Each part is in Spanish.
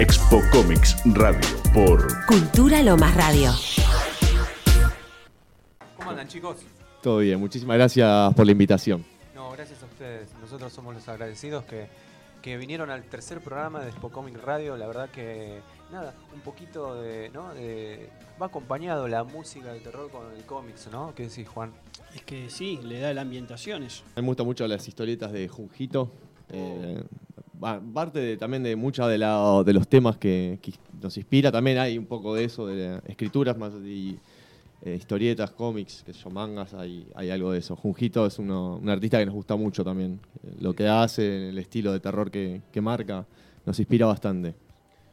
Expo Comics Radio por Cultura Lomas Radio. ¿Cómo andan chicos? Todo bien, muchísimas gracias por la invitación. No, gracias a ustedes. Nosotros somos los agradecidos que, que vinieron al tercer programa de Expo Comic Radio. La verdad que, nada, un poquito de, ¿no? De- va acompañado la música del terror con el cómics, ¿no? ¿Qué decís, Juan? Es que sí, le da la ambientación eso. A mí me gustan mucho las historietas de Junjito. eh, parte de- también de muchos de, de los temas que, nos inspira. También hay un poco de eso, de escrituras más y eh, historietas, cómics, que son mangas, hay, hay algo de eso. Junjito es uno- un artista que nos gusta mucho también. Lo que hace, el estilo de terror que, que marca, nos inspira bastante.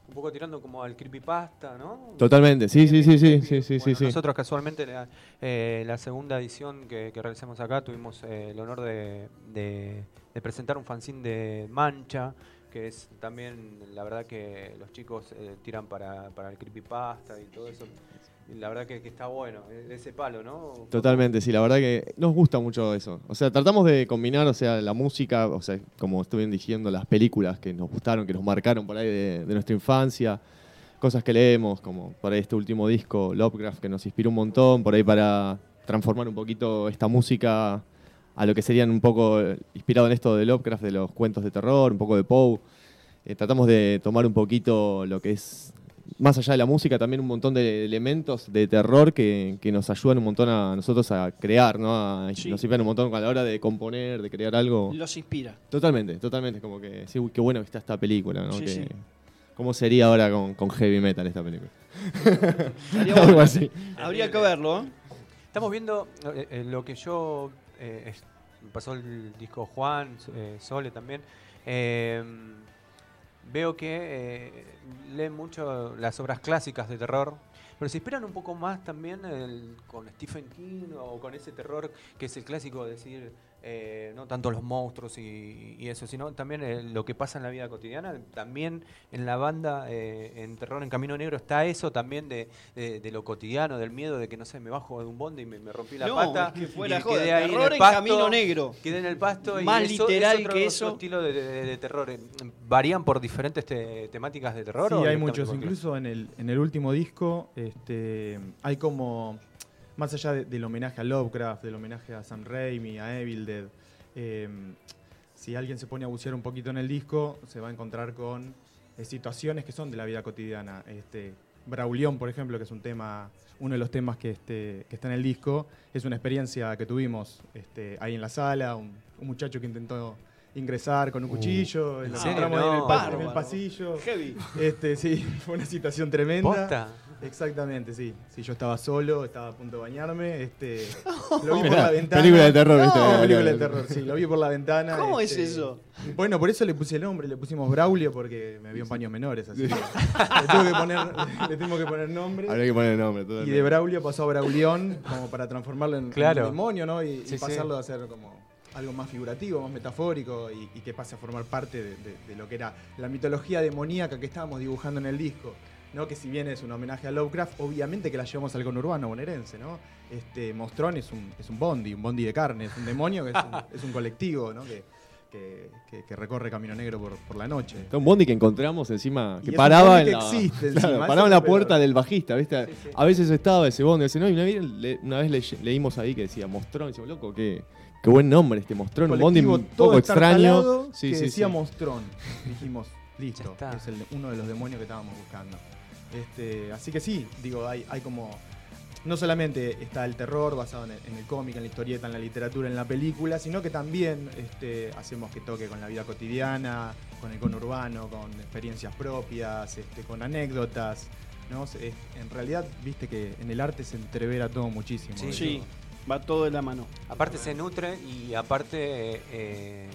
Un poco tirando como al creepypasta, ¿no? Totalmente, sí, sí, sí, sí, sí, sí, Bueno, sí. Nosotros casualmente la, eh, la segunda edición que, que realizamos acá tuvimos eh, el honor de, de- de presentar un fanzine de Mancha, que es también, la verdad que los chicos eh, tiran para, para el creepypasta y todo eso. La verdad que, está bueno, eh, ese palo, ¿no? Totalmente, sí, la verdad que nos gusta mucho eso. O sea, tratamos de combinar, o sea, la música, o sea, como estuvieron diciendo, las películas que nos gustaron, que nos marcaron por ahí de, de nuestra infancia, cosas que leemos, como por ahí este último disco, Lovecraft, que nos inspiró un montón, por ahí para transformar un poquito esta música a lo que serían un poco eh, inspirado en esto de Lovecraft, de los cuentos de terror, un poco de Poe. Eh, tratamos de tomar un poquito lo que es, más allá de la música, también un montón de elementos de terror que, que nos ayudan un montón a nosotros a crear, ¿no? A- Sí. Nos sirven un montón a la hora de componer, de crear algo. Los inspira. Totalmente, totalmente. Como que, sí, uy, qué bueno que está esta película, ¿no? Sí, Que- sí. ¿Cómo sería ahora con, con heavy metal esta película? Estaría Algo bueno. así. Habría que verlo. ¿eh? Estamos viendo eh, eh, lo que yo. eh, pasó el disco Juan, eh, Sole también. Veo que eh, leen mucho las obras clásicas de terror. Pero se esperan un poco más también el- con Stephen King o con ese terror que es el clásico de decir, eh, no tanto los monstruos y, y eso, sino también eh, lo que pasa en la vida cotidiana. También en la banda, eh, en Terror en Camino Negro, está eso también de, de- de lo cotidiano, del miedo de que, no sé, me bajo de un bonde y me, me rompí la No, pata. es que fue y joda. quedé ahí Terror el en pasto, Camino Negro. Quedé en el pasto y Más eso es literal otro- que otro eso. estilo de, de- de terror. ¿Varían por diferentes te- temáticas de terror? Sí, o hay muchos. Incluso en el, en el último disco este, hay como, más allá de- del homenaje a Lovecraft, del homenaje a Sam Raimi, a Evil Dead, eh, si alguien se pone a bucear un poquito en el disco, se va a encontrar con eh, situaciones que son de la vida cotidiana. Este, Braulión, por ejemplo, que es un tema, uno de los temas que, este, que está en el disco, es una experiencia que tuvimos este, ahí en la sala, un, un muchacho que intentó ingresar con un cuchillo, ¿en lo serio? encontramos ahí en el, en el pasillo. Heavy. Este, sí, fue una situación tremenda. ¿Posta? Exactamente, sí. Sí, yo estaba solo, estaba a punto de bañarme. Este, lo vi por Mirá, la ventana. película de terror, ¿viste? No, película de terror, sí. Lo vi por la ventana. ¿Cómo es este, eso? Bueno, por eso le puse el nombre, le pusimos Braulio porque me vio en paños menores. Así que le, tuve que poner, le tengo que poner nombre. Habría que poner nombre. Y de Braulio pasó a Braulión, como para transformarlo en, Claro. en un demonio, ¿no? Y, y Sí, sí. pasarlo a ser como algo más figurativo, más metafórico, y, y que pase a formar parte de, de- de lo que era la mitología demoníaca que estábamos dibujando en el disco. ¿No? Que si bien es un homenaje a Lovecraft, obviamente que la llevamos al conurbano bonaerense, ¿no? Este Mostrón es un, es un bondi, un bondi de carne, es un demonio que es un, es un colectivo, ¿no? Que, que- que- que recorre Camino Negro por, por la noche. Está un bondi que encontramos encima, que es paraba en que la, existe Claro, encima, eso paraba en es la lo peor. puerta del bajista, ¿viste? Sí, sí. A veces estaba ese bondi, ese, no, y una vez, le- una vez le- leímos ahí que decía Mostrón, y decimos, loco, qué, qué buen nombre este Mostrón, un bondi un todo poco extraño. Sí, que sí, decía sí. Mostrón. Dijimos, listo, es el- uno de los demonios que estábamos buscando. Este, así que sí, digo, hay, hay como. No solamente está el terror basado en el, en el cómic, en la historieta, en la literatura, en la película, sino que también este, hacemos que toque con la vida cotidiana, con el conurbano, con experiencias propias, este, con anécdotas. ¿no? Es- en realidad, viste que en el arte se entrevera todo muchísimo. Sí, Sí, va todo de la mano. Aparte se nutre y aparte eh,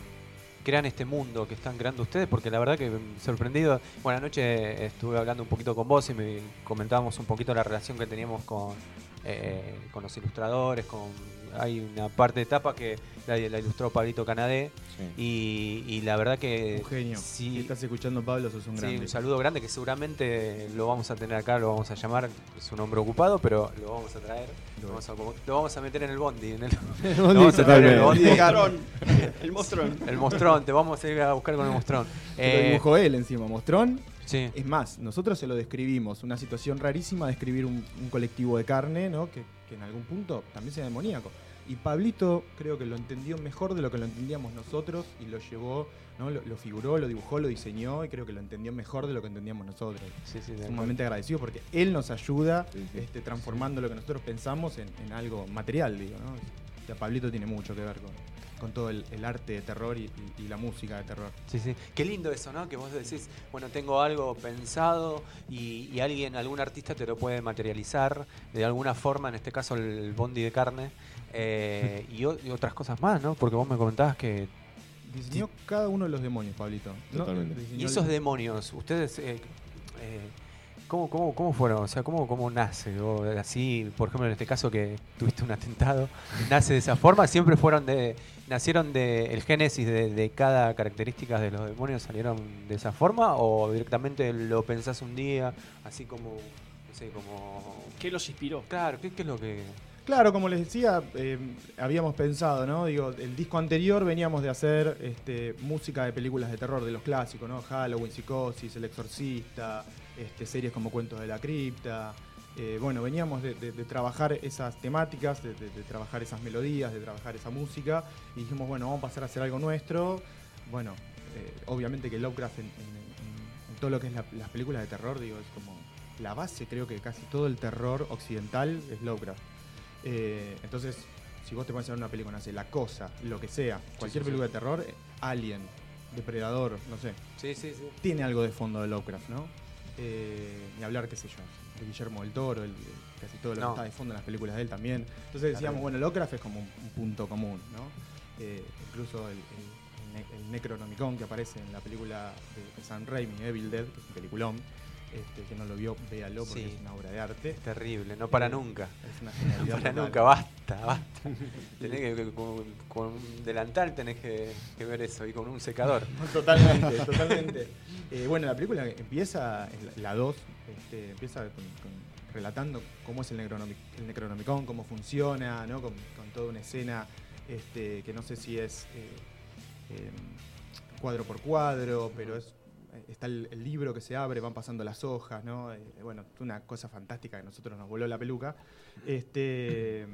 crean este mundo que están creando ustedes, porque la verdad que sorprendido. Bueno, anoche estuve hablando un poquito con vos y me comentábamos un poquito la relación que teníamos con, eh, con los ilustradores, con hay una parte de etapa que la, la ilustró Pablito Canadé y, y la verdad que Un genio. Si estás escuchando, Pablo, sos un Sí, grande. un saludo grande que seguramente lo vamos a tener acá, lo vamos a llamar, es un hombre ocupado, pero lo vamos a traer, lo vamos a, lo vamos a meter en el bondi, en el, lo vamos a traer en el bondi. El mostrón. El mostrón. El mostrón, te vamos a ir a buscar con el mostrón. Lo Eh, dibujó él encima, Mostrón. Sí. Es más, nosotros se lo describimos, una situación rarísima de escribir un, un colectivo de carne, ¿no? Que, que en algún punto también sea demoníaco. Y Pablito creo que lo entendió mejor de lo que lo entendíamos nosotros y lo llevó, ¿no? Lo, lo figuró, lo dibujó, lo diseñó y creo que lo entendió mejor de lo que entendíamos nosotros. Sí. Sumamente agradecido porque él nos ayuda Sí, sí. este, transformando lo que nosotros pensamos en, en algo material, digo, ¿no? O sea, Pablito tiene mucho que ver con, con todo el, el arte de terror y, y- y la música de terror. Sí, sí. Qué lindo eso, ¿no? Que vos decís, bueno, tengo algo pensado y, y alguien, algún artista te lo puede materializar de alguna forma, en este caso el bondi de carne, eh, y, o- y otras cosas más, ¿no? Porque vos me comentabas que... Diseñó cada uno de los demonios, Pablito. Totalmente. Y esos demonios, ustedes... eh, eh, ¿Cómo, cómo, ¿Cómo fueron? O sea, ¿cómo, cómo nace? O así, por ejemplo, en este caso que tuviste un atentado, ¿nace de esa forma? ¿Siempre fueron de... ¿Nacieron de el génesis de, de cada característica de los demonios salieron de esa forma? ¿O directamente lo pensás un día, así como, no sé, como... ¿Qué los inspiró? Claro, ¿qué, qué es lo que...? Claro, como les decía, eh, habíamos pensado, ¿no? Digo, el disco anterior veníamos de hacer este, música de películas de terror, de los clásicos, ¿no? Halloween, Psicosis, El Exorcista, este, series como Cuentos de la Cripta. Eh, bueno, veníamos de, de- de trabajar esas temáticas, de, trabajar esas melodías, de trabajar esa música, y dijimos, bueno, vamos a pasar a hacer algo nuestro. Bueno, eh, obviamente que Lovecraft en, en- en- en todo lo que es la- las películas de terror, digo, es como la base, creo que casi todo el terror occidental es Lovecraft. Eh, entonces, si vos te pones a ver una película, no sé, La Cosa, lo que sea, cualquier sí, sí. película de terror, Alien, Depredador, no sé, Sí, sí, sí. tiene algo de fondo de Lovecraft, ¿no? Ni hablar, qué sé yo, de Guillermo del Toro, el- casi todo lo No. que está de fondo en las películas de él también. Entonces decíamos, bueno, Lovecraft es como un, un punto común, ¿no? Eh, incluso el, el- el ne- el Necronomicon que aparece en la película de, Sam Raimi, Evil Dead, que es un peliculón, este, que no lo vio, véalo porque Sí. es una obra de arte. Es terrible, no para Eh, nunca. Es una No para total. nunca, basta, basta. tenés que, con, con un delantal tenés que, que ver eso y con un secador. Totalmente, totalmente. Eh, bueno, la película empieza, la 2, este, empieza con- con- relatando cómo es el, el Necronomicon, cómo funciona, ¿no? con, toda una escena este, que no sé si es eh, eh, cuadro por cuadro, pero es está el, el libro que se abre, van pasando las hojas, ¿no? Eh, bueno, una cosa fantástica que a nosotros nos voló la peluca. Este,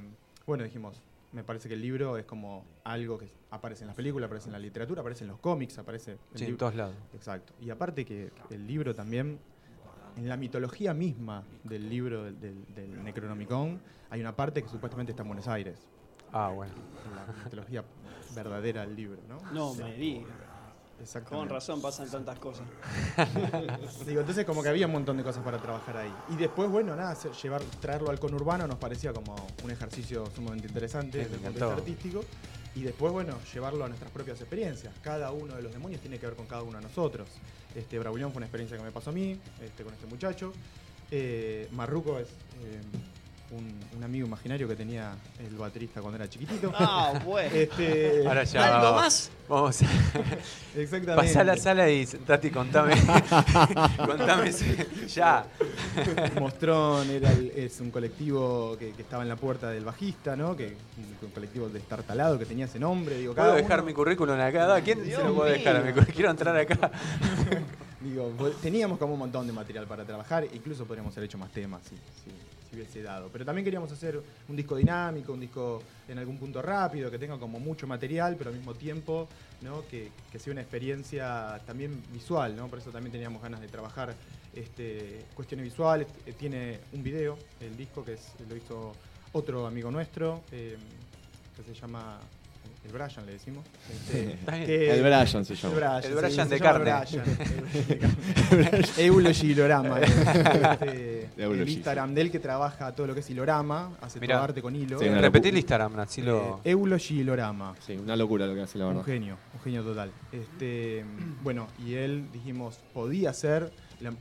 bueno, dijimos, me parece que el libro es como algo que aparece en las películas, aparece en la literatura, aparece en los cómics, aparece Sí, en todos lados. Exacto. Y aparte que el libro también, en la mitología misma del libro del, del- del Necronomicon, hay una parte que supuestamente está en Buenos Aires. Ah, bueno. En la mitología verdadera del libro, ¿no? No me digas. Exactamente. Con razón pasan tantas cosas. Digo, entonces como que había un montón de cosas para trabajar ahí. Y después, bueno, nada, llevar, traerlo al conurbano nos parecía como un ejercicio sumamente interesante desde el punto de vista artístico. Y después, bueno, llevarlo a nuestras propias experiencias. Cada uno de los demonios tiene que ver con cada uno de nosotros. Este, Braulón fue una experiencia que me pasó a mí, este, con este muchacho. Eh, Marruco es eh, un, un amigo imaginario que tenía el baterista cuando era chiquitito. Ah, bueno. Este, Ahora ya. ¿Algo más? Vamos a exactamente. pasar a la sala y sentate y contame. contame ya. Mostrón era el- es un colectivo que, que estaba en la puerta del bajista, ¿no? Que un, colectivo destartalado que tenía ese nombre. Digo, ¿Puedo cada dejar uno- mi currículum acá? ¿Quién Dios se lo puede dejar a mi? Quiero entrar acá. Digo, teníamos como un montón de material para trabajar, incluso podríamos haber hecho más temas si, hubiese dado. Pero también queríamos hacer un disco dinámico, un disco en algún punto rápido, que tenga como mucho material, pero al mismo tiempo ¿no? que, que sea una experiencia también visual, ¿no? Por eso también teníamos ganas de trabajar este, cuestiones visuales. Eh, Tiene un video, el disco, que es, lo hizo otro amigo nuestro, eh, que se llama el Brian, le decimos. Este, que- El Brian se llama. el Brian, El sí, Brian se de llama carne. Brian. Eulogilorama. Este, el Eulogy, Instagram de él que trabaja todo lo que es hilorama, hace Mirá. todo arte con hilo. Sí, Eh, Repetí el Instagram, así lo. Eulogilorama. Sí, una locura lo que hace la Un verdad. genio, un genio total. Este, bueno, y él dijimos, podía ser, la-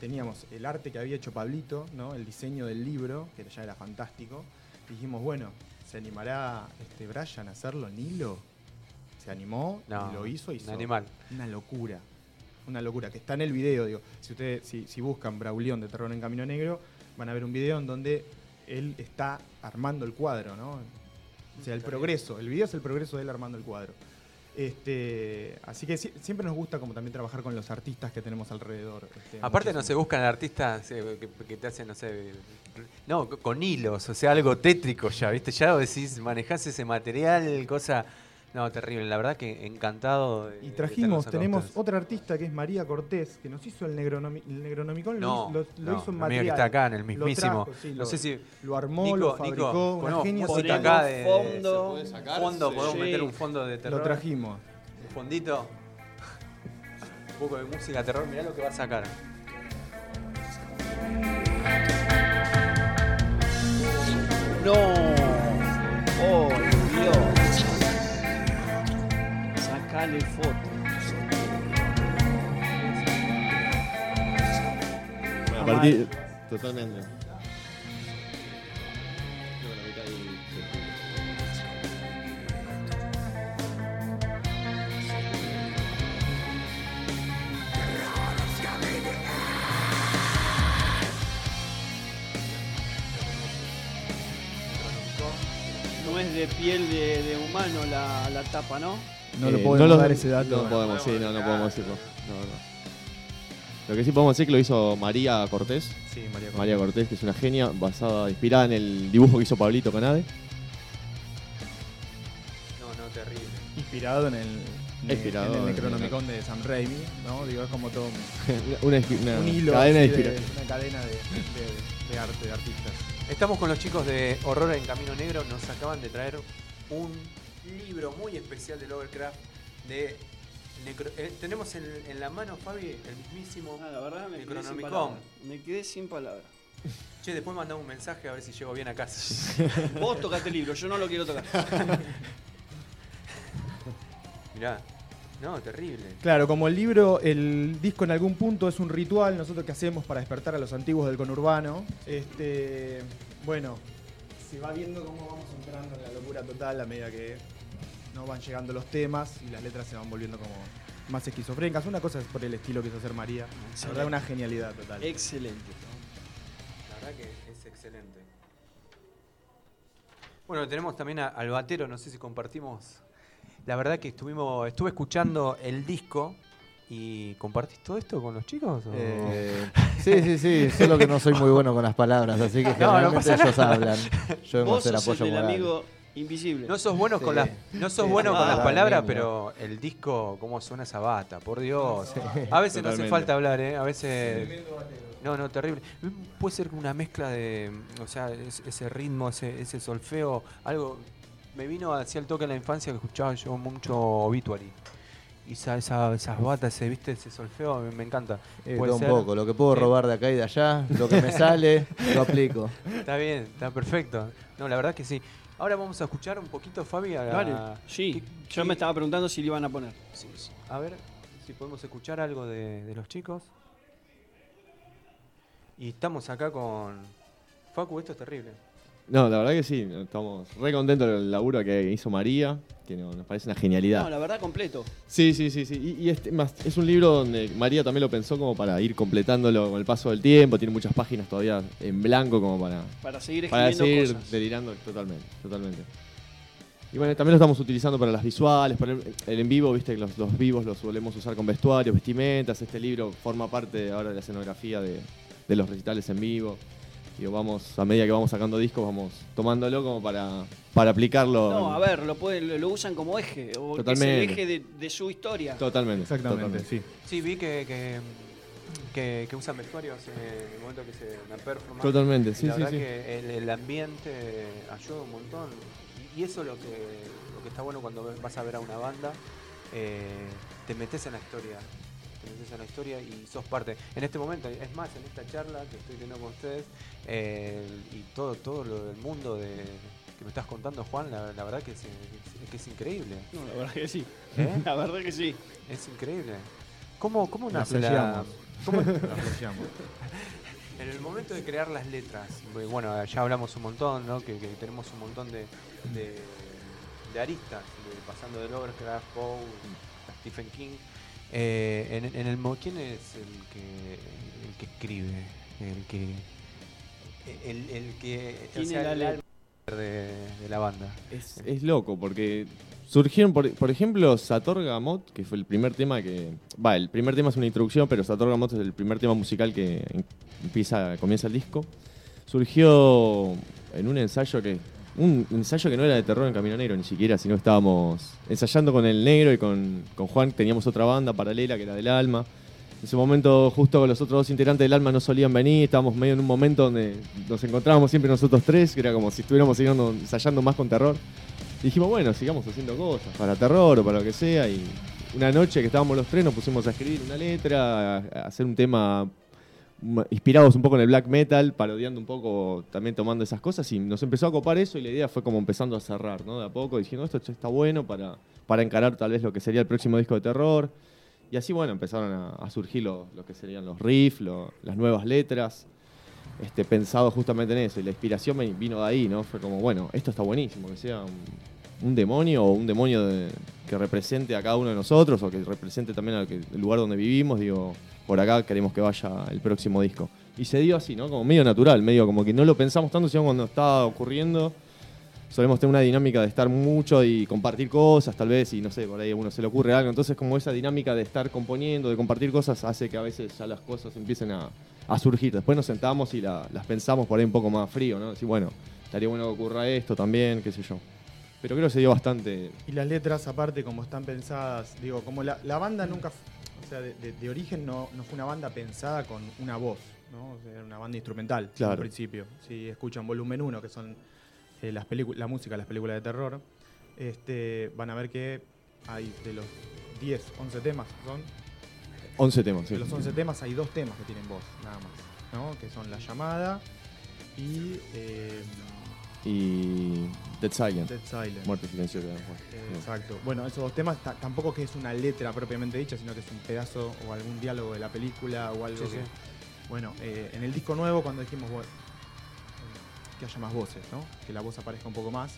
teníamos el arte que había hecho Pablito, ¿no? el diseño del libro, que ya era fantástico. Dijimos, bueno, ¿se animará este Brian a hacerlo en hilo? Se animó No, y lo hizo, un hizo animal. una locura. Una locura, que está en el video, digo. Si ustedes, si, si buscan Braulión de Terror en Camino Negro, van a ver un video en donde él está armando el cuadro, ¿no? O sea, el progreso. El video es el progreso de él armando el cuadro. Este, así que sí- siempre nos gusta como también trabajar con los artistas que tenemos alrededor. este, Aparte no se buscan artistas eh, que, que te hacen, no sé, no, co- con hilos, o sea, algo tétrico ya, ¿viste? Ya decís, manejás ese material, cosa, no, terrible, la verdad que encantado. de- Y trajimos, tenemos ustedes. otra artista que es María Cortés, que nos hizo el, Negronomi- el No, lo, hizo- lo- no, hizo en la mía material. que está acá en el Lo mismísimo. trajo, sí, no lo- sé si Lo armó, Nico, lo Nico, fabricó, una ponemos genia música acá de fondo. ¿Se puede sacar? fondo, Sí. podemos Sí. meter un fondo de terror. Lo trajimos. Un fondito. Un poco de música de terror, mirá lo que va a sacar. Sacale foto. Bueno, a partir. Totalmente. No es de piel de, de humano la, la tapa, ¿no? No lo Eh, podemos lo- dar ese dato. No podemos, sí, no, no podemos decirlo. No, no. Lo que sí podemos decir que lo hizo María Cortés. Sí, María Cortés. María Cortés, que es una genia, basada, inspirada en el dibujo que hizo Pablito Canade. No, no, terrible. Inspirado en el, Inspirado en el Necronomicon de Sam Raimi, ¿no? Digo, es como todo un, una, una un hilo, cadena de de- una cadena de, de- de arte, de artistas. Estamos con los chicos de Horror en Camino Negro. Nos acaban de traer un libro muy especial de Lovecraft. De necro- eh, tenemos en, en la mano, Fabi, el mismísimo Ah, la verdad me quedé sin Necronomicon. palabras. Me quedé sin palabras. Che, después mandame un mensaje a ver si llego bien a casa. Vos tocaste el libro, yo no lo quiero tocar. Mirá. No, terrible. Claro, como el libro, el disco en algún punto es un ritual, nosotros que hacemos para despertar a los antiguos del conurbano. Este, bueno, se va viendo cómo vamos entrando en la locura total a medida que nos van llegando los temas y las letras se van volviendo como más esquizofrénicas. Una cosa es por el estilo que hizo hacer María. La verdad, una genialidad total. Excelente. La verdad que es excelente. Bueno, tenemos también al batero, no sé si compartimos. La verdad que estuvimos, estuve escuchando el disco y compartís todo esto con los chicos. o- Eh, sí, sí, sí, solo que no soy muy bueno con las palabras, así que no generalmente pasa ellos hablan. Yo vengo a Vos sos el apoyo moral. amigo invisible. No sos bueno con las, no sos Sí, bueno con las palabras, bien, pero el disco, cómo suena esa bata, por Dios. A veces no hace totalmente. falta hablar, ¿eh? A veces. No, no, terrible. Puede ser una mezcla de, o sea, es- ese ritmo, ese, ese solfeo, algo. Me vino hacia el toque en la infancia que escuchaba yo mucho Obituary. Y esa, esa- esas batas, ese, ¿viste? Ese solfeo, me, me encanta. Eh, un ser. poco, lo que puedo Sí. robar de acá y de allá, lo que me sale, lo aplico. Está bien, está perfecto. No, la verdad que sí. Ahora vamos a escuchar un poquito, Fabi. A, Dale. Sí, ¿Qué- yo qué- me estaba preguntando si le iban a poner. Sí, sí. A ver si podemos escuchar algo de, de los chicos. Y estamos acá con. Facu, esto es terrible. No, la verdad que sí, estamos re contentos del laburo que hizo María, que no- nos parece una genialidad. No, la verdad, completo. Sí, sí, sí, sí. Y, y este, más, es un libro donde María también lo pensó como para ir completándolo con el paso del tiempo. Tiene muchas páginas todavía en blanco como para, Para seguir para escribiendo seguir cosas. delirando totalmente, totalmente. Y bueno, también lo estamos utilizando para las visuales, para el, el en vivo, viste que los, los vivos los solemos usar con vestuarios, vestimentas. Este libro forma parte ahora de la escenografía de, de los recitales en vivo. Y vamos, a medida que vamos sacando discos, vamos tomándolo como para, para aplicarlo. No, a ver, lo, pueden, lo, lo usan como eje. O que es el Totalmente. eje de, de su historia. Totalmente. Exactamente, totalmente. sí. Sí, vi que, que, que, que usan vestuarios en el momento que se una performance. Totalmente, sí, la sí, verdad sí. que el, el ambiente ayuda un montón. Y, y eso es lo que, lo que está bueno cuando vas a ver a una banda. eh, te metes en la historia. Te metes en la historia y sos parte. En este momento, es más, en esta charla que estoy teniendo con ustedes, eh, y todo, todo lo del mundo de, que me estás contando, Juan, la, la verdad que es, es- que es increíble. No, la verdad que sí. ¿Eh? La verdad que sí. Es increíble. ¿Cómo, cómo nace la, cómo- en el momento de crear las letras? eh, Bueno, ya hablamos un montón, ¿no? Que, que tenemos un montón de, de, de aristas, de- pasando de Lovecraft, Poe, a Stephen King. Eh, en, en el ¿Quién es el que, el que escribe? El que. El, el que. Tiene o sea, la el alma de, de la banda. Es, es loco porque surgieron, por, por ejemplo, Sator Gamot, que fue el primer tema que. Va, el primer tema es una introducción, pero Sator Gamot es el primer tema musical que em- empieza, comienza el disco. Surgió en un ensayo que. Un ensayo que no era de terror en Caminonero ni siquiera, sino estábamos ensayando con el negro y con, con Juan, teníamos otra banda paralela que era del alma. En ese momento, justo los otros dos integrantes del alma no solían venir, estábamos medio en un momento donde nos encontrábamos siempre nosotros tres, que era como si estuviéramos ensayando más con terror. Y dijimos, bueno, sigamos haciendo cosas, para terror o para lo que sea. Y una noche que estábamos los tres nos pusimos a escribir una letra, a hacer un tema inspirados un poco en el black metal, parodiando un poco, también tomando esas cosas. Y nos empezó a copar eso y la idea fue como empezando a cerrar, ¿no? De a poco, diciendo, esto está bueno para, para encarar tal vez lo que sería el próximo disco de terror. Y así, bueno, empezaron a, surgir lo, lo que serían los riffs, las nuevas letras, este, pensado justamente en eso. Y la inspiración vino de ahí, ¿no? Fue como, bueno, esto está buenísimo, que sea un, un demonio o un demonio de- que represente a cada uno de nosotros o que represente también al que- el lugar donde vivimos. Digo, por acá queremos que vaya el próximo disco. Y se dio así, ¿no? Como medio natural, medio como que no lo pensamos tanto, sino cuando estaba ocurriendo solemos tener una dinámica de estar mucho y compartir cosas, tal vez, y no sé, por ahí a uno se le ocurre algo. Entonces, como esa dinámica de estar componiendo, de compartir cosas, hace que a veces ya las cosas empiecen a, surgir. Después nos sentamos y la- las pensamos por ahí un poco más frío, ¿no? Decir, bueno, estaría bueno que ocurra esto también, qué sé yo. Pero creo que se dio bastante. Y las letras, aparte, como están pensadas, digo, como la, la banda nunca, o sea, de, de- de origen no, no fue una banda pensada con una voz, ¿no? O sea, era una banda instrumental Claro. al principio. Si escuchan volumen 1, que son eh, las la música, de las películas de terror, este, van a ver que hay de los 10, 11 temas, son 11 temas, sí. de los 11 temas hay dos temas que tienen voz, nada más, ¿no? Que son La Llamada y eh, Y Dead Silent. Dead Silence. Muerte silenciosa. Eh, Exacto. Bueno, esos dos temas ta- tampoco que es una letra propiamente dicha, sino que es un pedazo o algún diálogo de la película o algo Sí, que- sí. Bueno, eh, en el disco nuevo cuando dijimos bueno, que haya más voces, ¿no? Que la voz aparezca un poco más.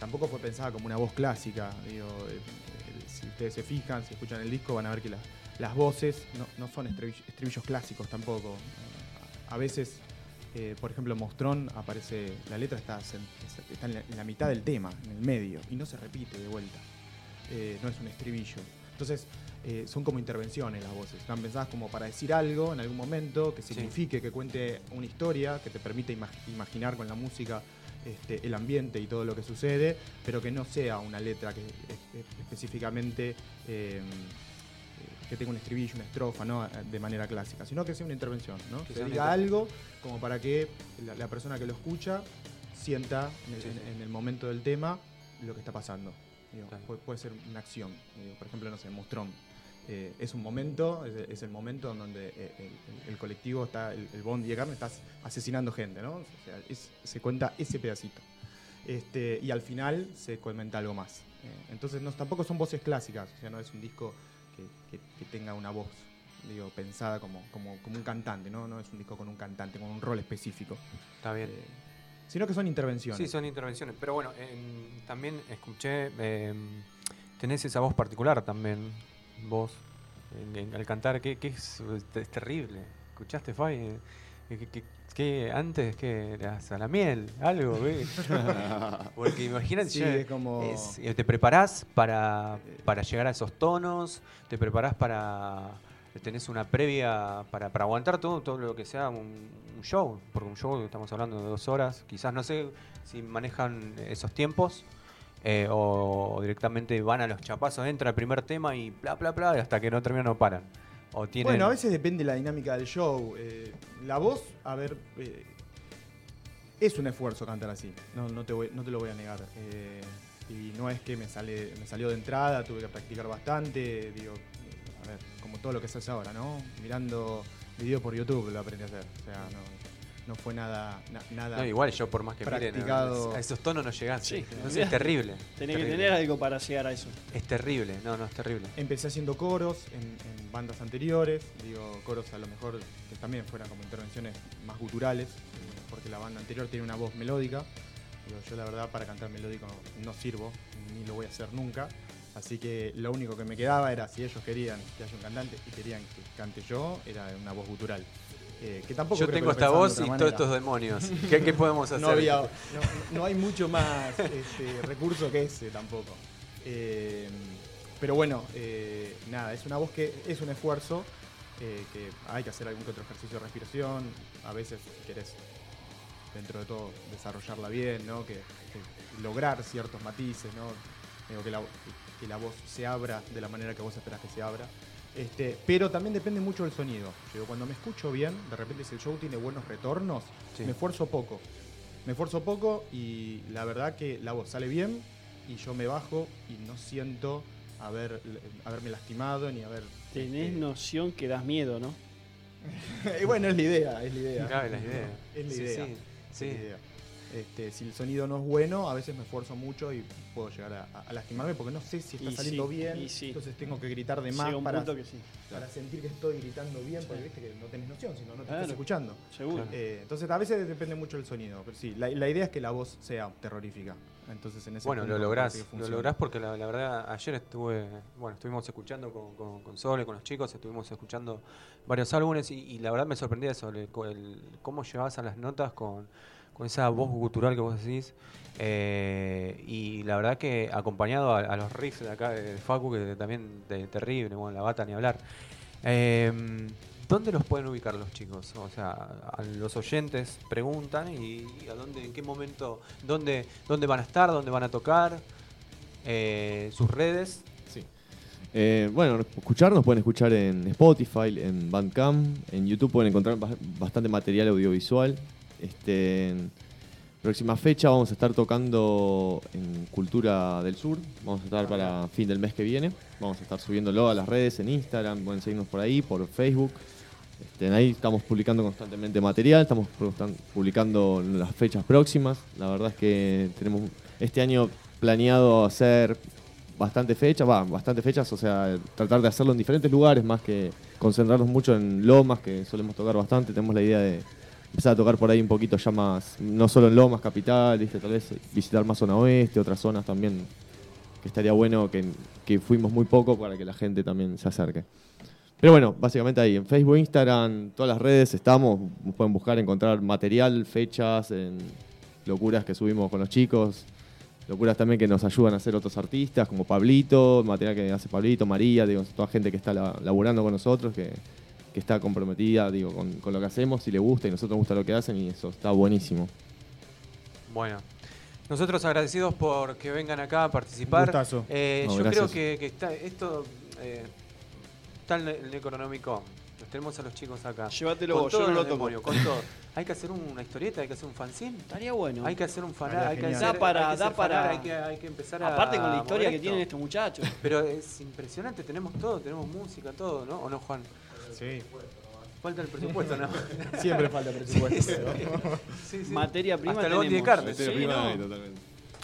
Tampoco fue pensada como una voz clásica. Digo, eh, eh, si ustedes se fijan, si escuchan el disco, van a ver que la- las voces no, no son estribillos, estribillos clásicos tampoco. A veces, eh, por ejemplo, Mostrón aparece, la letra está, en, la, mitad del tema, en el medio, y no se repite de vuelta. Eh, no es un estribillo. Entonces, eh, son como intervenciones las voces. Están pensadas como para decir algo en algún momento, que signifique, que cuente una historia, que te permita imag- imaginar con la música este, el ambiente y todo lo que sucede, pero que no sea una letra que es- es- específicamente eh, que tenga un estribillo, una estrofa, ¿no? de manera clásica, sino que sea una intervención, ¿no? que se diga algo como para que la, la persona que lo escucha sienta en el, Sí, sí. en- en el momento del tema lo que está pasando. Digo, Claro. puede, puede ser una acción. Digo, por ejemplo, no sé, Mostrón. Eh, es un momento, es, es el momento en donde eh, el, el- el colectivo está, el, el Bond y el Carmen está asesinando gente, ¿no? O sea, es- se cuenta ese pedacito. Este, y al final se comenta algo más. Eh, entonces no, tampoco son voces clásicas, o sea, no es un disco que, tenga una voz, digo, pensada como, como, como un cantante, ¿no? No es un disco con un cantante, con un rol específico. Está bien. Eh, sino que son intervenciones. Sí, son intervenciones. Pero bueno, em, también escuché, em, tenés esa voz particular también, vos, en- en- al cantar, que, que es, es terrible. ¿Escuchaste, Fai? Eh, Que, que- que antes que eras a la miel, algo, ¿ve? Porque imagínate, Sí, ya es como- es- eh, te preparás para, para llegar a esos tonos, te preparás para. tenés una previa para, para aguantar todo, todo lo que sea un, un show, porque un show estamos hablando de dos horas, quizás no sé si manejan esos tiempos. eh, o directamente van a los chapazos, entra el primer tema y bla bla bla, y hasta que no termina no paran. Bueno, a veces depende de la dinámica del show. Eh, la voz, a ver, eh, es un esfuerzo cantar así, no, no, te, voy- no te lo voy a negar. Eh, y no es que me, sale, me salió de entrada, tuve que practicar bastante, digo, a ver, como todo lo que se hace ahora, ¿no? Mirando videos por YouTube lo aprendí a hacer. O sea, no, no fue nada, na- nada No, igual yo por más que miren, practicado. a esos tonos no llegás. Sí, Entonces es terrible. Tenés que terrible. tener algo para llegar a eso. Es terrible, no, no, es terrible. Empecé haciendo coros en, en bandas anteriores, digo, coros a lo mejor que también fueran como intervenciones más guturales, porque la banda anterior tiene una voz melódica. Digo, yo la verdad para cantar melódico no sirvo, ni lo voy a hacer nunca. Así que lo único que me quedaba era, si ellos querían que haya un cantante y querían que cante yo, era una voz gutural. Eh, que tampoco Yo tengo esta voz y manera. todos estos demonios. ¿Qué, qué podemos hacer? No, había, no, no hay mucho más este, recurso que ese tampoco. Eh, pero bueno, eh, nada, es una voz que es un esfuerzo, que hay que hacer algún que otro ejercicio de respiración, a veces si querés, dentro de todo, desarrollarla bien, ¿no? Que, que lograr ciertos matices, ¿no? Digo, que, la, que la voz se abra de la manera que vos esperás que se abra. Este, pero también depende mucho del sonido. Cuando me escucho bien, de repente si el show tiene buenos retornos, Sí. me esfuerzo poco. Me esfuerzo poco y la verdad que la voz sale bien y yo me bajo y no siento haber, haberme lastimado ni haber... Tenés este, noción que das miedo, ¿no? y bueno, es la idea, es la idea. Claro, la idea. Es la idea. sí, Es sí. la idea. Este, si el sonido no es bueno, a veces me esfuerzo mucho y puedo llegar a, a lastimarme porque no sé si está Y saliendo sí, bien. y sí. Entonces tengo que gritar de más para, punto que sí. para sentir que estoy gritando bien, porque viste que no tenés noción, si no, te Claro. estás escuchando. Seguro. Eh, entonces a veces depende mucho del sonido, pero sí, la, la idea es que la voz sea terrorífica. Entonces en ese Bueno, lo lográs, lo lográs porque la, la verdad ayer estuve, bueno, estuvimos escuchando con, con, con Sole, con los chicos, estuvimos escuchando varios álbumes y, y la verdad me sorprendía eso, el, co- el- cómo llevabas a las notas con, con esa voz gutural que vos decís eh, y la verdad que acompañado a, los riffs de acá de Facu, que también de, terrible, bueno, la bata ni hablar. Eh, ¿Dónde los pueden ubicar los chicos? O sea, los oyentes preguntan y, a dónde, en qué momento, dónde, dónde van a estar, dónde van a tocar, eh, sus redes. Sí. Eh, bueno, escucharnos pueden escuchar en Spotify, en Bandcamp, en YouTube pueden encontrar ba- bastante material audiovisual. Este, próxima fecha vamos a estar tocando en Cultura del Sur. Vamos a estar para fin del mes que viene. Vamos a estar subiéndolo a las redes, en Instagram, pueden seguirnos por ahí, por Facebook. Este, ahí estamos publicando constantemente material, estamos publicando las fechas próximas. La verdad es que tenemos este año planeado hacer bastante fechas, va, bastante fechas, o sea, tratar de hacerlo en diferentes lugares más que concentrarnos mucho en Lomas, que solemos tocar bastante. Tenemos la idea de empezar a tocar por ahí un poquito ya más, no solo en Lomas, capital, ¿viste? tal vez visitar más zona oeste, otras zonas también, que estaría bueno que, que fuimos muy poco para que la gente también se acerque. Pero bueno, básicamente ahí, en Facebook, Instagram, todas las redes estamos, pueden buscar, encontrar material, fechas, locuras que subimos con los chicos, locuras también que nos ayudan a hacer otros artistas, como Pablito, material que hace Pablito, María, digo, toda gente que está la- laburando con nosotros, que, que está comprometida digo, con, con lo que hacemos, y le gusta, y a nosotros nos gusta lo que hacen, y eso está buenísimo. Bueno, nosotros agradecidos por que vengan acá a participar. Eh, No, yo gracias. creo que, que está, esto eh, está en el económico. Los tenemos a los chicos acá. Llévatelo con vos, yo todo no lo demonio, con todo. Hay que hacer una historieta, hay que hacer un fanzine. Estaría bueno. Hay que hacer un Estaría hay que hacer, Da para- hay que da hacer fanart, para- hay que, hay que empezar a Aparte con la historia que tienen estos muchachos. Pero es impresionante, tenemos todo, tenemos música, todo, ¿no? ¿O no, Juan? Sí, Falta el presupuesto, ¿no? siempre falta presupuesto. pero- Sí, sí. Materia prima Hasta el bondi de tenemos. carne. Sí, Sí, ¿no?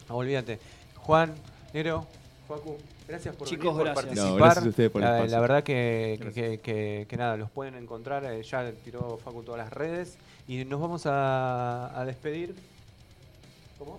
Ah, olvídate. Juan, Nero, Facu, gracias por Chicos, venir, por gracias. participar. No, gracias a ustedes por el la, espacio. la verdad que, que, que- que- que nada, los pueden encontrar, eh, ya tiró Facu todas las redes y nos vamos a, a despedir. ¿Cómo?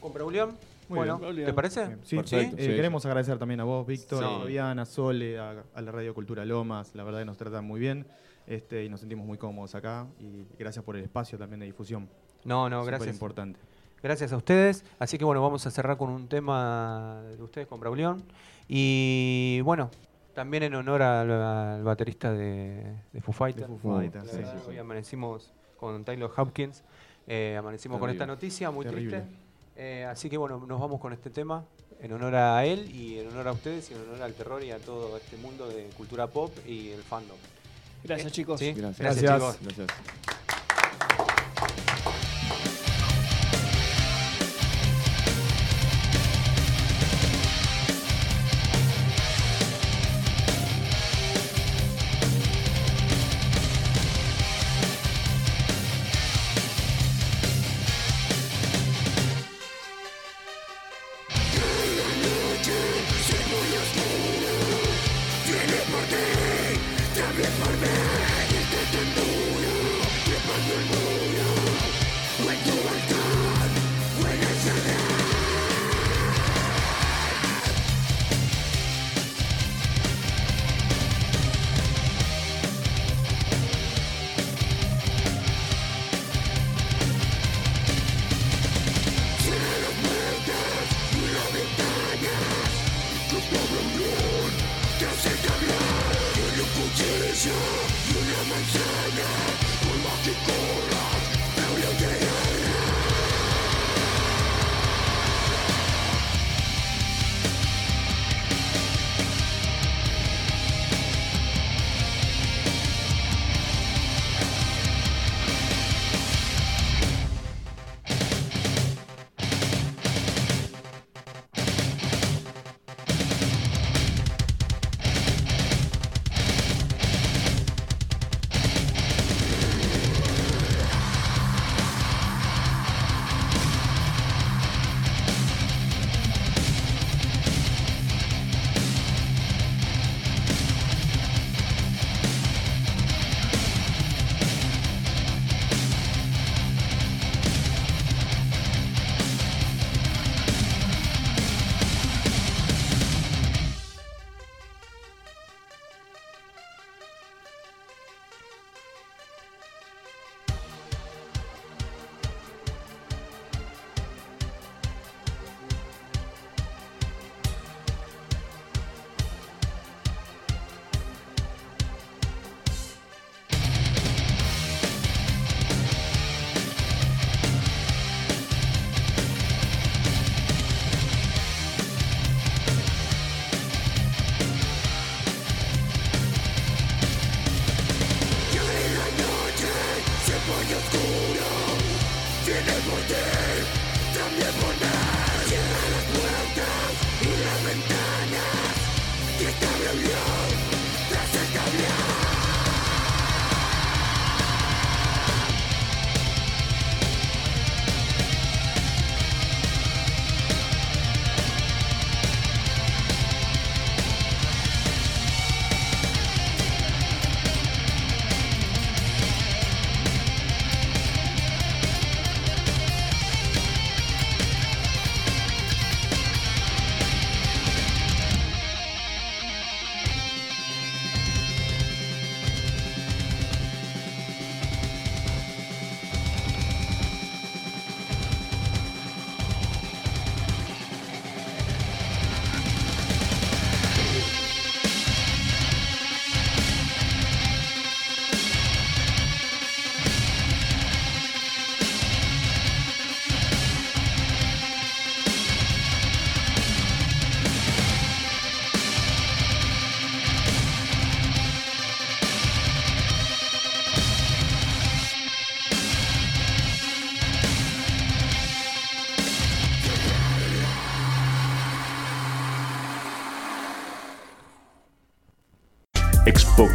¿Con Braulión? Muy Bueno, bien. ¿te parece? Sí, Perfecto, eh, sí, queremos agradecer también a vos, Víctor, Sí. a Fabiana, a Sole, a, a la Radio Cultura Lomas. La verdad que nos tratan muy bien este, y nos sentimos muy cómodos acá. Y gracias por el espacio también de difusión. No, no, Súper gracias. importante. Gracias a ustedes. Así que bueno, vamos a cerrar con un tema de ustedes con Braulión. Y bueno, también en honor al, al baterista de, de Foo Fighters. De Foo Fighters, Sí, sí, sí, sí, Hoy amanecimos con Taylor Hopkins. eh, amanecimos con esta noticia muy Terrible. triste. Eh, así que bueno, nos vamos con este tema en honor a él y en honor a ustedes y en honor al terror y a todo este mundo de cultura pop y el fandom. Gracias, Eh, chicos. ¿sí? Gracias. Gracias, Gracias. chicos. Gracias.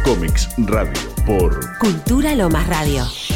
Comics Radio por Cultura Lomas Radio.